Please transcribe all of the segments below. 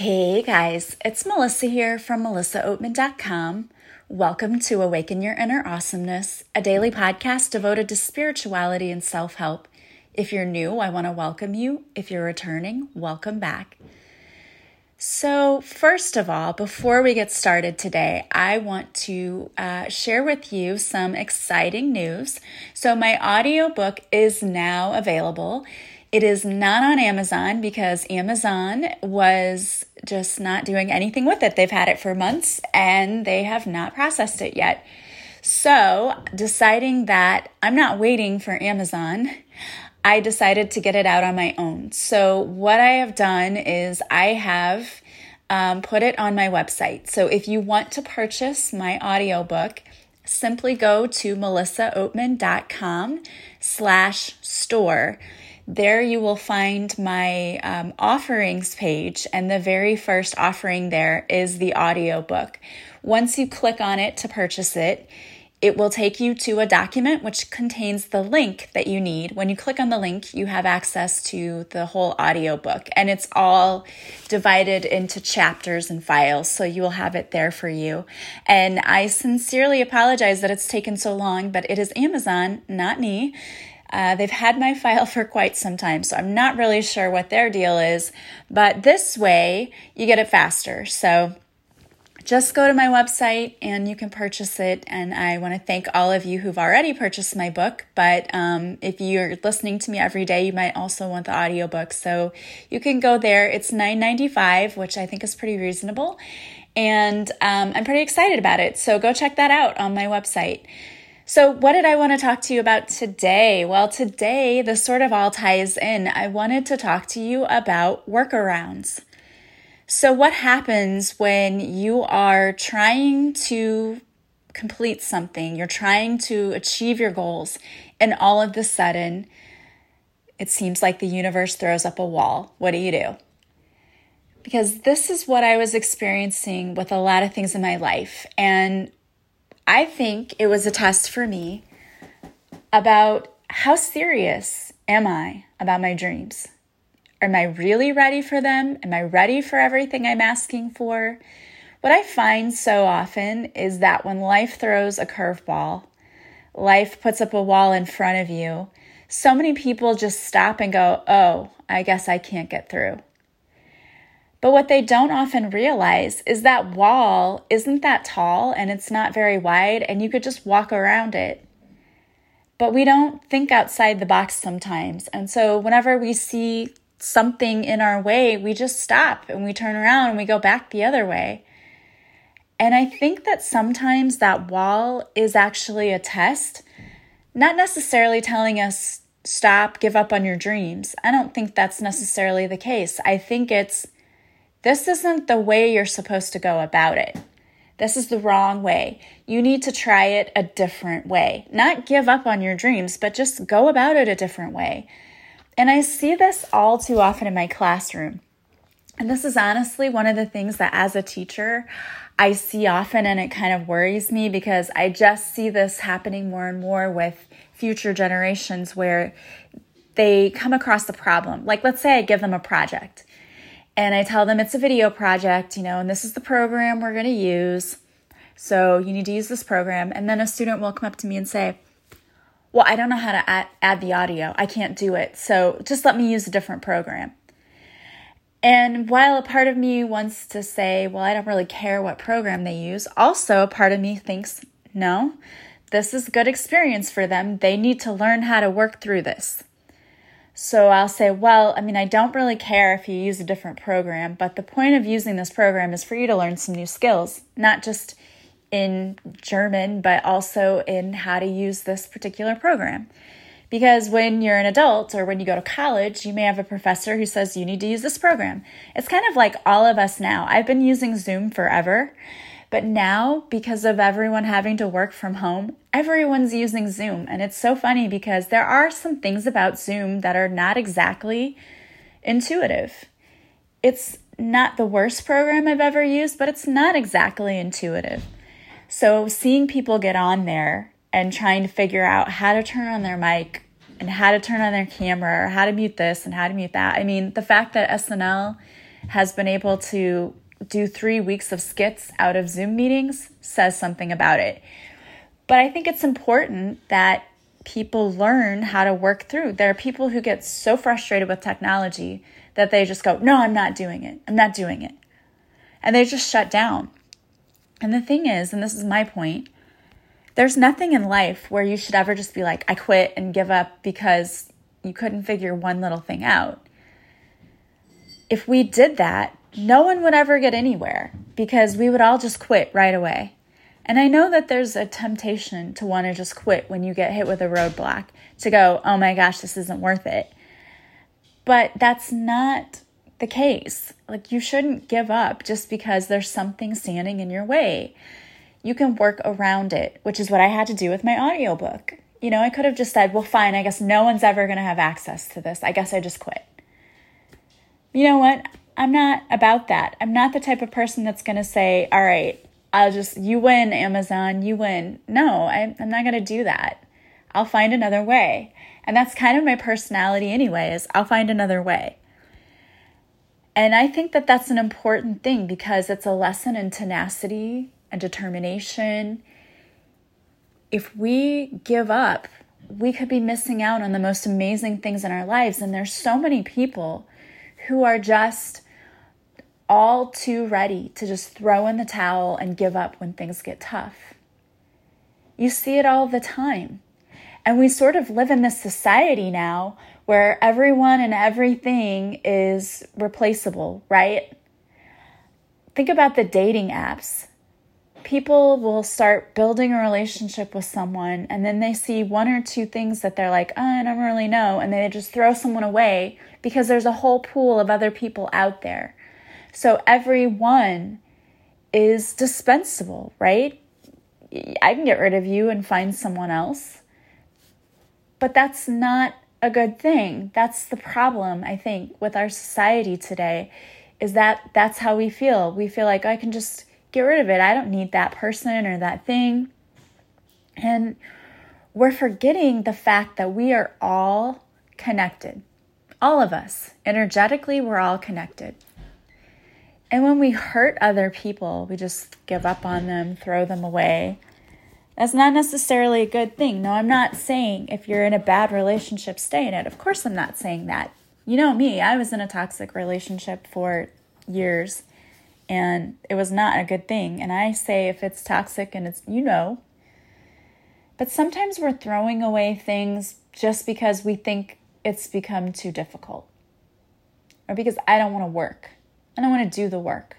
Hey guys, it's Melissa here from melissaoatman.com. Welcome to Awaken Your Inner Awesomeness, a daily podcast devoted to spirituality and self help. If you're new, I want to welcome you. If you're returning, welcome back. So, first of all, before we get started today, I want to uh, share with you some exciting news. So, my audiobook is now available. It is not on Amazon because Amazon was just not doing anything with it. They've had it for months and they have not processed it yet. So, deciding that I'm not waiting for Amazon, I decided to get it out on my own. So, what I have done is I have um, put it on my website. So, if you want to purchase my audiobook, simply go to melissaoatman.com slash store there you will find my um, offerings page, and the very first offering there is the audiobook. Once you click on it to purchase it, it will take you to a document which contains the link that you need. When you click on the link, you have access to the whole audiobook, and it's all divided into chapters and files, so you will have it there for you. And I sincerely apologize that it's taken so long, but it is Amazon, not me. Uh, they've had my file for quite some time, so I'm not really sure what their deal is, but this way you get it faster. So just go to my website and you can purchase it. And I want to thank all of you who've already purchased my book. But um, if you're listening to me every day, you might also want the audiobook. So you can go there. It's $9.95, which I think is pretty reasonable. And um, I'm pretty excited about it. So go check that out on my website. So, what did I want to talk to you about today? Well, today, this sort of all ties in. I wanted to talk to you about workarounds. So, what happens when you are trying to complete something, you're trying to achieve your goals, and all of a sudden, it seems like the universe throws up a wall? What do you do? Because this is what I was experiencing with a lot of things in my life. And I think it was a test for me about how serious am I about my dreams? Am I really ready for them? Am I ready for everything I'm asking for? What I find so often is that when life throws a curveball, life puts up a wall in front of you, so many people just stop and go, Oh, I guess I can't get through. But what they don't often realize is that wall isn't that tall and it's not very wide, and you could just walk around it. But we don't think outside the box sometimes. And so, whenever we see something in our way, we just stop and we turn around and we go back the other way. And I think that sometimes that wall is actually a test, not necessarily telling us stop, give up on your dreams. I don't think that's necessarily the case. I think it's this isn't the way you're supposed to go about it. This is the wrong way. You need to try it a different way. Not give up on your dreams, but just go about it a different way. And I see this all too often in my classroom. And this is honestly one of the things that as a teacher, I see often and it kind of worries me because I just see this happening more and more with future generations where they come across the problem. Like, let's say I give them a project and I tell them it's a video project, you know, and this is the program we're going to use. So you need to use this program. And then a student will come up to me and say, Well, I don't know how to add, add the audio. I can't do it. So just let me use a different program. And while a part of me wants to say, Well, I don't really care what program they use, also a part of me thinks, No, this is good experience for them. They need to learn how to work through this. So I'll say, well, I mean, I don't really care if you use a different program, but the point of using this program is for you to learn some new skills, not just in German, but also in how to use this particular program. Because when you're an adult or when you go to college, you may have a professor who says you need to use this program. It's kind of like all of us now. I've been using Zoom forever. But now, because of everyone having to work from home, everyone's using Zoom. And it's so funny because there are some things about Zoom that are not exactly intuitive. It's not the worst program I've ever used, but it's not exactly intuitive. So, seeing people get on there and trying to figure out how to turn on their mic and how to turn on their camera or how to mute this and how to mute that. I mean, the fact that SNL has been able to do three weeks of skits out of Zoom meetings says something about it. But I think it's important that people learn how to work through. There are people who get so frustrated with technology that they just go, No, I'm not doing it. I'm not doing it. And they just shut down. And the thing is, and this is my point, there's nothing in life where you should ever just be like, I quit and give up because you couldn't figure one little thing out. If we did that, no one would ever get anywhere because we would all just quit right away. And I know that there's a temptation to want to just quit when you get hit with a roadblock, to go, oh my gosh, this isn't worth it. But that's not the case. Like, you shouldn't give up just because there's something standing in your way. You can work around it, which is what I had to do with my audiobook. You know, I could have just said, well, fine, I guess no one's ever going to have access to this. I guess I just quit. You know what? I'm not about that. I'm not the type of person that's going to say, all right, I'll just, you win, Amazon, you win. No, I, I'm not going to do that. I'll find another way. And that's kind of my personality, anyway, is I'll find another way. And I think that that's an important thing because it's a lesson in tenacity and determination. If we give up, we could be missing out on the most amazing things in our lives. And there's so many people who are just all too ready to just throw in the towel and give up when things get tough. You see it all the time. And we sort of live in this society now where everyone and everything is replaceable, right? Think about the dating apps. People will start building a relationship with someone and then they see one or two things that they're like, oh, I don't really know. And they just throw someone away because there's a whole pool of other people out there. So every one is dispensable, right? I can get rid of you and find someone else. But that's not a good thing. That's the problem, I think, with our society today is that that's how we feel. We feel like oh, I can just get rid of it. I don't need that person or that thing. And we're forgetting the fact that we are all connected. All of us. Energetically, we're all connected. And when we hurt other people, we just give up on them, throw them away. That's not necessarily a good thing. No, I'm not saying if you're in a bad relationship, stay in it. Of course, I'm not saying that. You know me, I was in a toxic relationship for years and it was not a good thing. And I say if it's toxic and it's, you know. But sometimes we're throwing away things just because we think it's become too difficult or because I don't want to work and I want to do the work.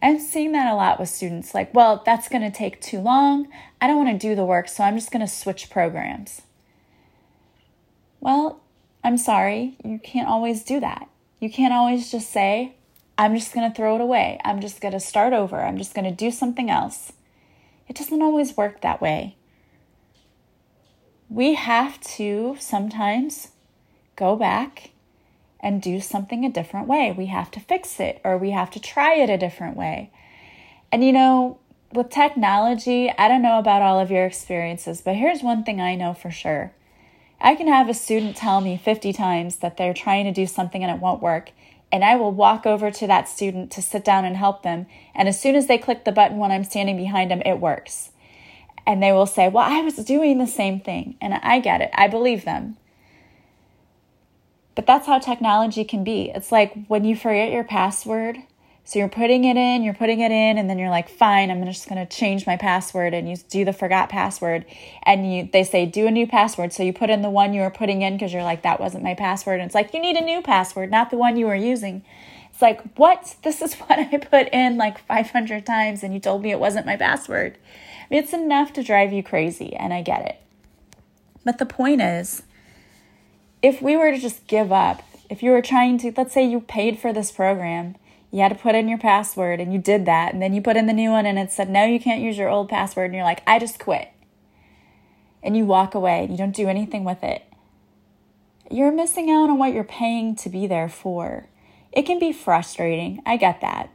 I'm seeing that a lot with students like, well, that's going to take too long. I don't want to do the work, so I'm just going to switch programs. Well, I'm sorry, you can't always do that. You can't always just say, I'm just going to throw it away. I'm just going to start over. I'm just going to do something else. It doesn't always work that way. We have to sometimes go back and do something a different way. We have to fix it or we have to try it a different way. And you know, with technology, I don't know about all of your experiences, but here's one thing I know for sure. I can have a student tell me 50 times that they're trying to do something and it won't work, and I will walk over to that student to sit down and help them. And as soon as they click the button when I'm standing behind them, it works. And they will say, Well, I was doing the same thing. And I get it, I believe them. But that's how technology can be. It's like when you forget your password. So you're putting it in, you're putting it in, and then you're like, fine, I'm just gonna change my password, and you do the forgot password, and you they say do a new password. So you put in the one you were putting in because you're like, that wasn't my password. And it's like you need a new password, not the one you were using. It's like, what? This is what I put in like 500 times, and you told me it wasn't my password. It's enough to drive you crazy, and I get it. But the point is, if we were to just give up, if you were trying to, let's say you paid for this program, you had to put in your password and you did that, and then you put in the new one and it said, no, you can't use your old password, and you're like, I just quit. And you walk away, you don't do anything with it. You're missing out on what you're paying to be there for. It can be frustrating, I get that.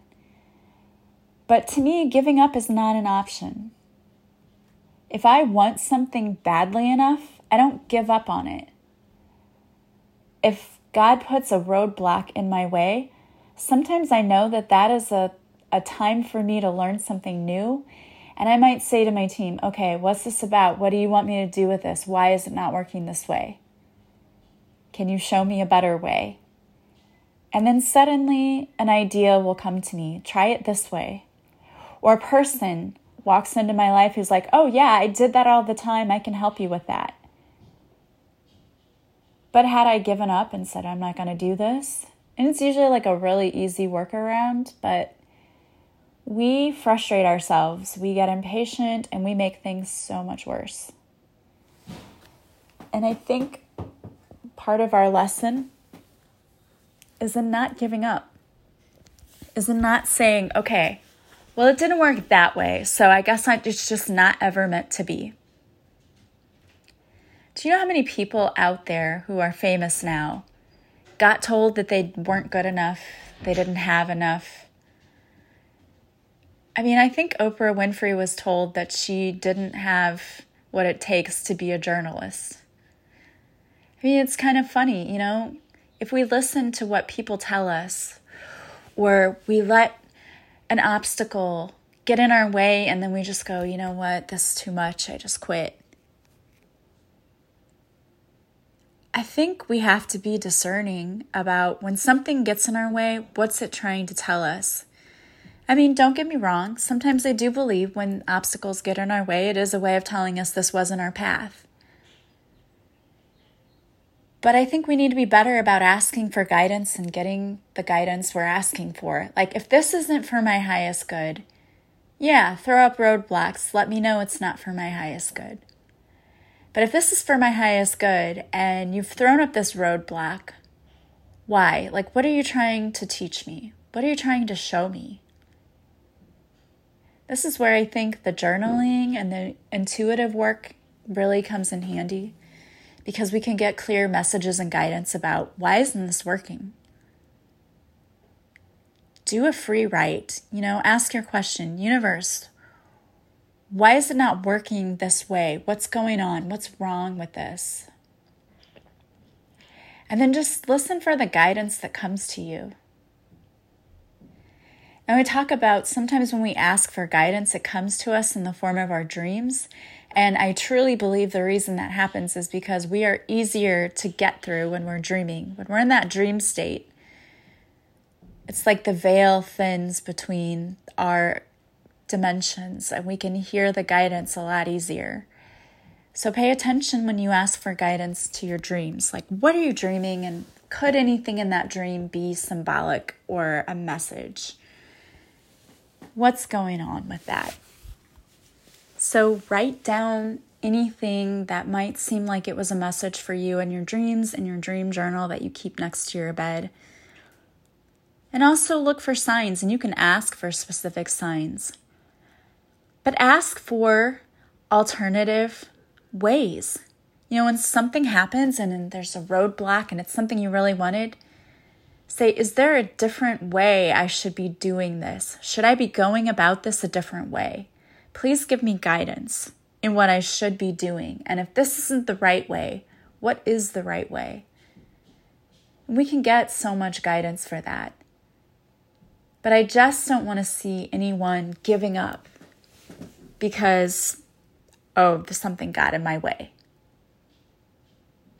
But to me, giving up is not an option. If I want something badly enough, I don't give up on it if God puts a roadblock in my way, sometimes I know that that is a, a time for me to learn something new. And I might say to my team, okay, what's this about? What do you want me to do with this? Why is it not working this way? Can you show me a better way? And then suddenly an idea will come to me try it this way. Or a person walks into my life who's like, oh, yeah, I did that all the time. I can help you with that. But had I given up and said, I'm not going to do this, and it's usually like a really easy workaround, but we frustrate ourselves, we get impatient, and we make things so much worse. And I think part of our lesson is in not giving up, is in not saying, okay, well, it didn't work that way, so I guess it's just not ever meant to be. Do you know how many people out there who are famous now got told that they weren't good enough, they didn't have enough? I mean, I think Oprah Winfrey was told that she didn't have what it takes to be a journalist. I mean, it's kind of funny, you know, if we listen to what people tell us, or we let an obstacle get in our way and then we just go, you know what, this is too much, I just quit. I think we have to be discerning about when something gets in our way, what's it trying to tell us? I mean, don't get me wrong, sometimes I do believe when obstacles get in our way, it is a way of telling us this wasn't our path. But I think we need to be better about asking for guidance and getting the guidance we're asking for. Like, if this isn't for my highest good, yeah, throw up roadblocks. Let me know it's not for my highest good. But if this is for my highest good and you've thrown up this roadblock, why? Like, what are you trying to teach me? What are you trying to show me? This is where I think the journaling and the intuitive work really comes in handy because we can get clear messages and guidance about why isn't this working? Do a free write, you know, ask your question, universe, why is it not working this way? What's going on? What's wrong with this? And then just listen for the guidance that comes to you. And we talk about sometimes when we ask for guidance, it comes to us in the form of our dreams. And I truly believe the reason that happens is because we are easier to get through when we're dreaming. When we're in that dream state, it's like the veil thins between our dimensions and we can hear the guidance a lot easier. So pay attention when you ask for guidance to your dreams. Like, what are you dreaming? And could anything in that dream be symbolic or a message? What's going on with that? So, write down anything that might seem like it was a message for you in your dreams in your dream journal that you keep next to your bed. And also look for signs, and you can ask for specific signs. But ask for alternative ways. You know, when something happens and there's a roadblock and it's something you really wanted, say, is there a different way I should be doing this? Should I be going about this a different way? Please give me guidance in what I should be doing. And if this isn't the right way, what is the right way? We can get so much guidance for that. But I just don't want to see anyone giving up because, oh, something got in my way.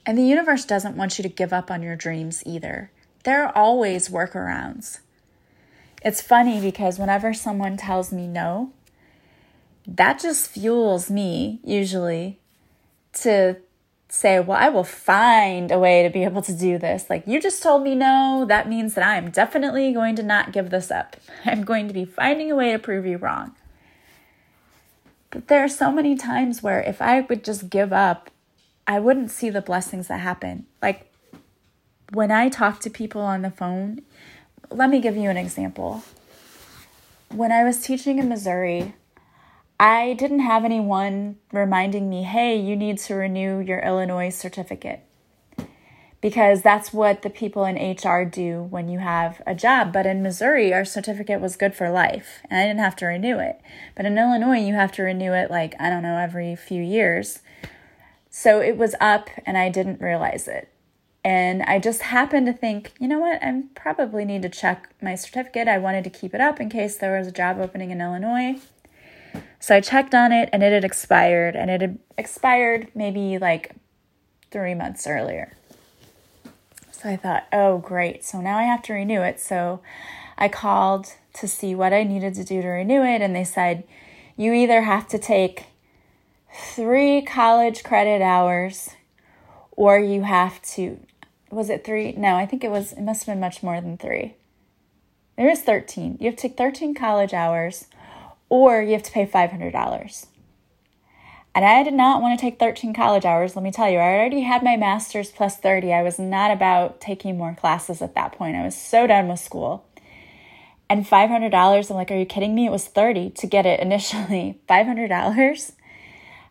And the universe doesn't want you to give up on your dreams either. There are always workarounds. It's funny because whenever someone tells me no, that just fuels me usually to say, well, I will find a way to be able to do this. Like, you just told me no, that means that I am definitely going to not give this up. I'm going to be finding a way to prove you wrong. But there are so many times where if I would just give up, I wouldn't see the blessings that happen. Like, when I talk to people on the phone, let me give you an example. When I was teaching in Missouri, I didn't have anyone reminding me, hey, you need to renew your Illinois certificate. Because that's what the people in HR do when you have a job. But in Missouri, our certificate was good for life, and I didn't have to renew it. But in Illinois, you have to renew it like, I don't know, every few years. So it was up, and I didn't realize it. And I just happened to think, you know what, I probably need to check my certificate. I wanted to keep it up in case there was a job opening in Illinois. So I checked on it and it had expired, and it had expired maybe like three months earlier. So I thought, oh, great. So now I have to renew it. So I called to see what I needed to do to renew it, and they said, you either have to take three college credit hours or you have to was it three no i think it was it must have been much more than three there is 13 you have to take 13 college hours or you have to pay $500 and i did not want to take 13 college hours let me tell you. I already had my master's plus 30 i was not about taking more classes at that point. I was so done with school. And $500 i'm like are you kidding me? It was 30 to get it initially. $500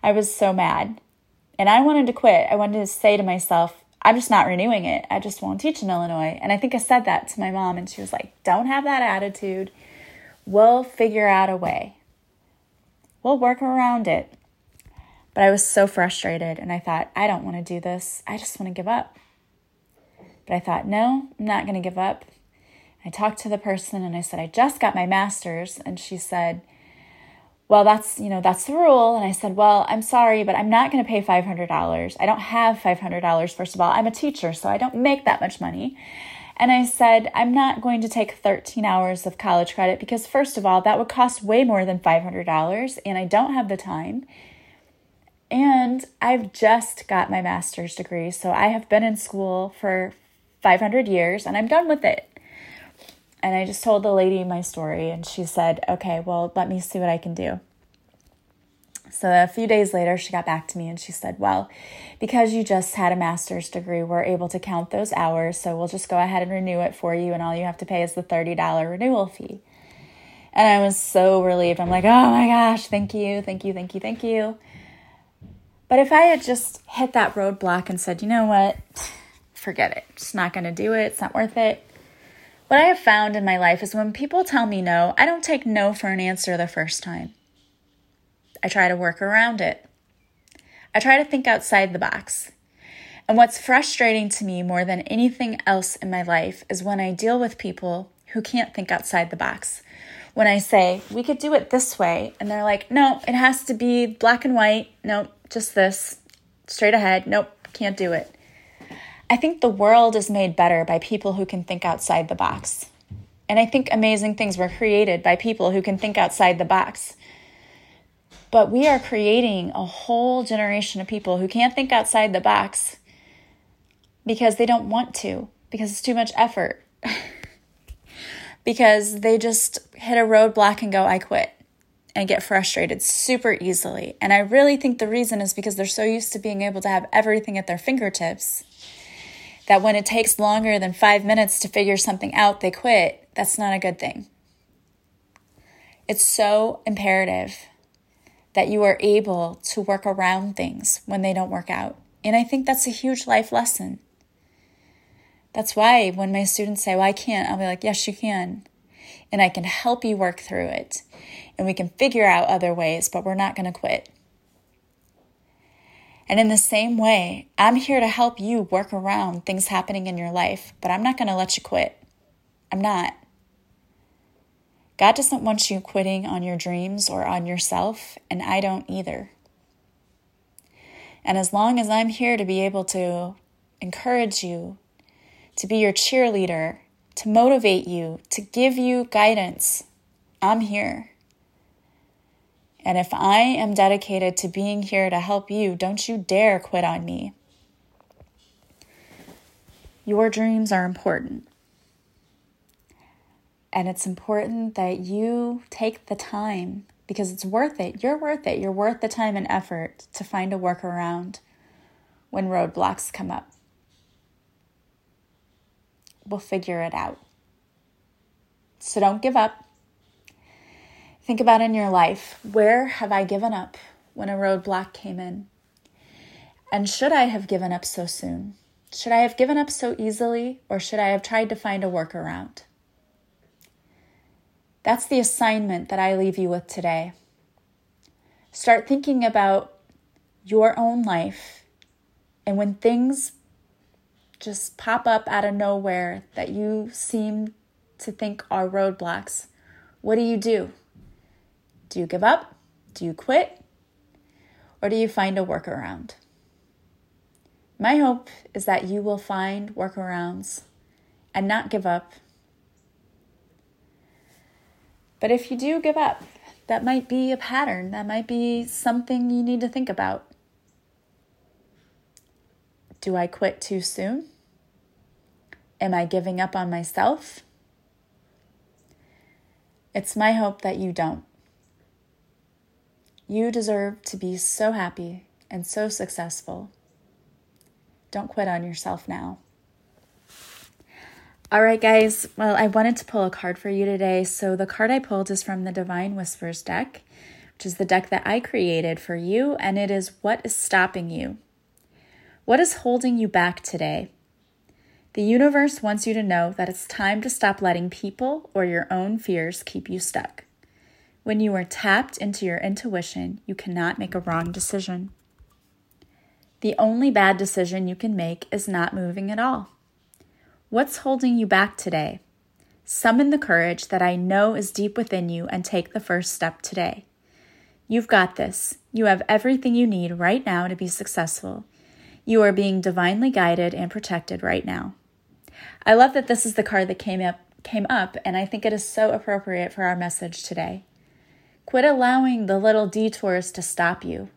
i was so mad. And i wanted to quit. I wanted to say to myself i'm just not renewing it. I just won't teach in illinois. And i think i said that to my mom and she was like don't have that attitude. We'll figure out a way. We'll work around it but i was so frustrated and i thought i don't want to do this i just want to give up but i thought no i'm not going to give up I talked to the person and I said, I just got my master's. And she said, well, that's, you know, that's the rule. And I said, well, I'm sorry, but I'm not going to pay $500. I don't have $500, first of all. I'm a teacher, so I don't make that much money. And I said, I'm not going to take 13 hours of college credit because, first of all, that would cost way more than $500, and I don't have the time. And I've just got my master's degree, so I have been in school for 500 years and I'm done with it. And I just told the lady my story, and she said, Okay, well, let me see what I can do. So a few days later, she got back to me and she said, Well, because you just had a master's degree, we're able to count those hours. So we'll just go ahead and renew it for you. And all you have to pay is the $30 renewal fee. And I was so relieved. I'm like, Oh my gosh, thank you, thank you, thank you, thank you. But if I had just hit that roadblock and said, You know what? Forget it. Just not going to do it. It's not worth it. What I have found in my life is when people tell me no, I don't take no for an answer the first time. I try to work around it. I try to think outside the box. And what's frustrating to me more than anything else in my life is when I deal with people who can't think outside the box. When I say, we could do it this way, and they're like, no, it has to be black and white. Nope, just this. Straight ahead. Nope, can't do it. I think the world is made better by people who can think outside the box. And I think amazing things were created by people who can think outside the box. But we are creating a whole generation of people who can't think outside the box because they don't want to, because it's too much effort. because they just hit a roadblock and go, I quit, and get frustrated super easily. And I really think the reason is because they're so used to being able to have everything at their fingertips that when it takes longer than five minutes to figure something out, they quit, that's not a good thing. It's so imperative that you are able to work around things when they don't work out. And I think that's a huge life lesson. That's why when my students say, Well, I can't, I'll be like, Yes, you can. And I can help you work through it. And we can figure out other ways, but we're not going to quit. And in the same way, I'm here to help you work around things happening in your life, but I'm not going to let you quit. I'm not. God doesn't want you quitting on your dreams or on yourself, and I don't either. And as long as I'm here to be able to encourage you, to be your cheerleader, to motivate you, to give you guidance, I'm here. And if I am dedicated to being here to help you, don't you dare quit on me. Your dreams are important. And it's important that you take the time because it's worth it. You're worth it. You're worth the time and effort to find a workaround when roadblocks come up. We'll figure it out. So don't give up. Think about in your life where have I given up when a roadblock came in? And should I have given up so soon? Should I have given up so easily, or should I have tried to find a workaround? That's the assignment that I leave you with today. Start thinking about your own life, and when things just pop up out of nowhere that you seem to think are roadblocks, what do you do? Do you give up? Do you quit? Or do you find a workaround? My hope is that you will find workarounds and not give up. But if you do give up, that might be a pattern. That might be something you need to think about. Do I quit too soon? Am I giving up on myself? It's my hope that you don't. You deserve to be so happy and so successful. Don't quit on yourself now. All right, guys. Well, I wanted to pull a card for you today. So, the card I pulled is from the Divine Whispers deck, which is the deck that I created for you, and it is What is Stopping You? What is holding you back today? The universe wants you to know that it's time to stop letting people or your own fears keep you stuck. When you are tapped into your intuition, you cannot make a wrong decision. The only bad decision you can make is not moving at all. What's holding you back today? Summon the courage that I know is deep within you and take the first step today. You've got this. You have everything you need right now to be successful. You are being divinely guided and protected right now. I love that this is the card that came up came up and I think it is so appropriate for our message today. Quit allowing the little detours to stop you.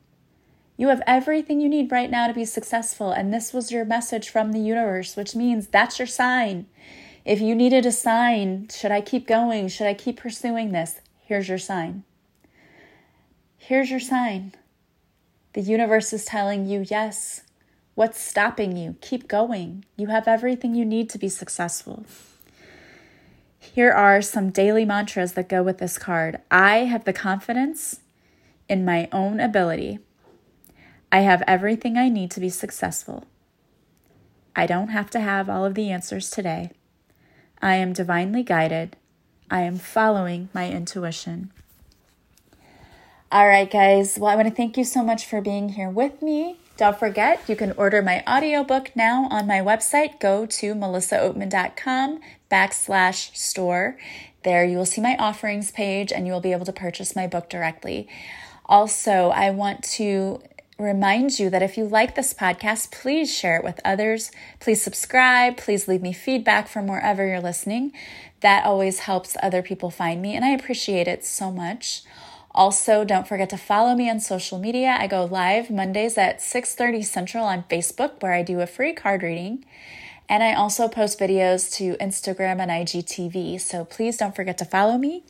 You have everything you need right now to be successful, and this was your message from the universe, which means that's your sign. If you needed a sign, should I keep going? Should I keep pursuing this? Here's your sign. Here's your sign. The universe is telling you, yes, What's stopping you? Keep going. You have everything you need to be successful. Here are some daily mantras that go with this card. I have the confidence in my own ability. I have everything I need to be successful. I don't have to have all of the answers today. I am divinely guided. I am following my intuition. All right, guys. Well, I want to thank you so much for being here with me. Don't forget, you can order my audiobook now on my website. Go to melissaoatman.com backslash store. There you will see my offerings page and you will be able to purchase my book directly. Also, I want to remind you that if you like this podcast, please share it with others. Please subscribe. Please leave me feedback from wherever you're listening. That always helps other people find me, and I appreciate it so much. Also, don't forget to follow me on social media. I go live Mondays at 6:30 Central on Facebook where I do a free card reading. And I also post videos to Instagram and IGTV. So please don't forget to follow me.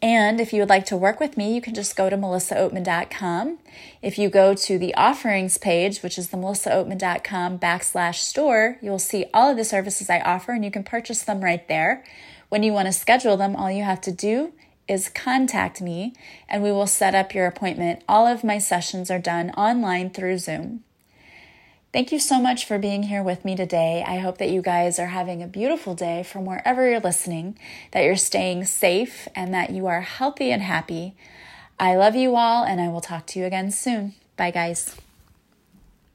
And if you would like to work with me, you can just go to melissaoatman.com. If you go to the offerings page, which is the melissaoatman.com backslash store, you'll see all of the services I offer and you can purchase them right there. When you want to schedule them, all you have to do is contact me and we will set up your appointment. All of my sessions are done online through Zoom. Thank you so much for being here with me today. I hope that you guys are having a beautiful day from wherever you're listening, that you're staying safe, and that you are healthy and happy. I love you all, and I will talk to you again soon. Bye, guys.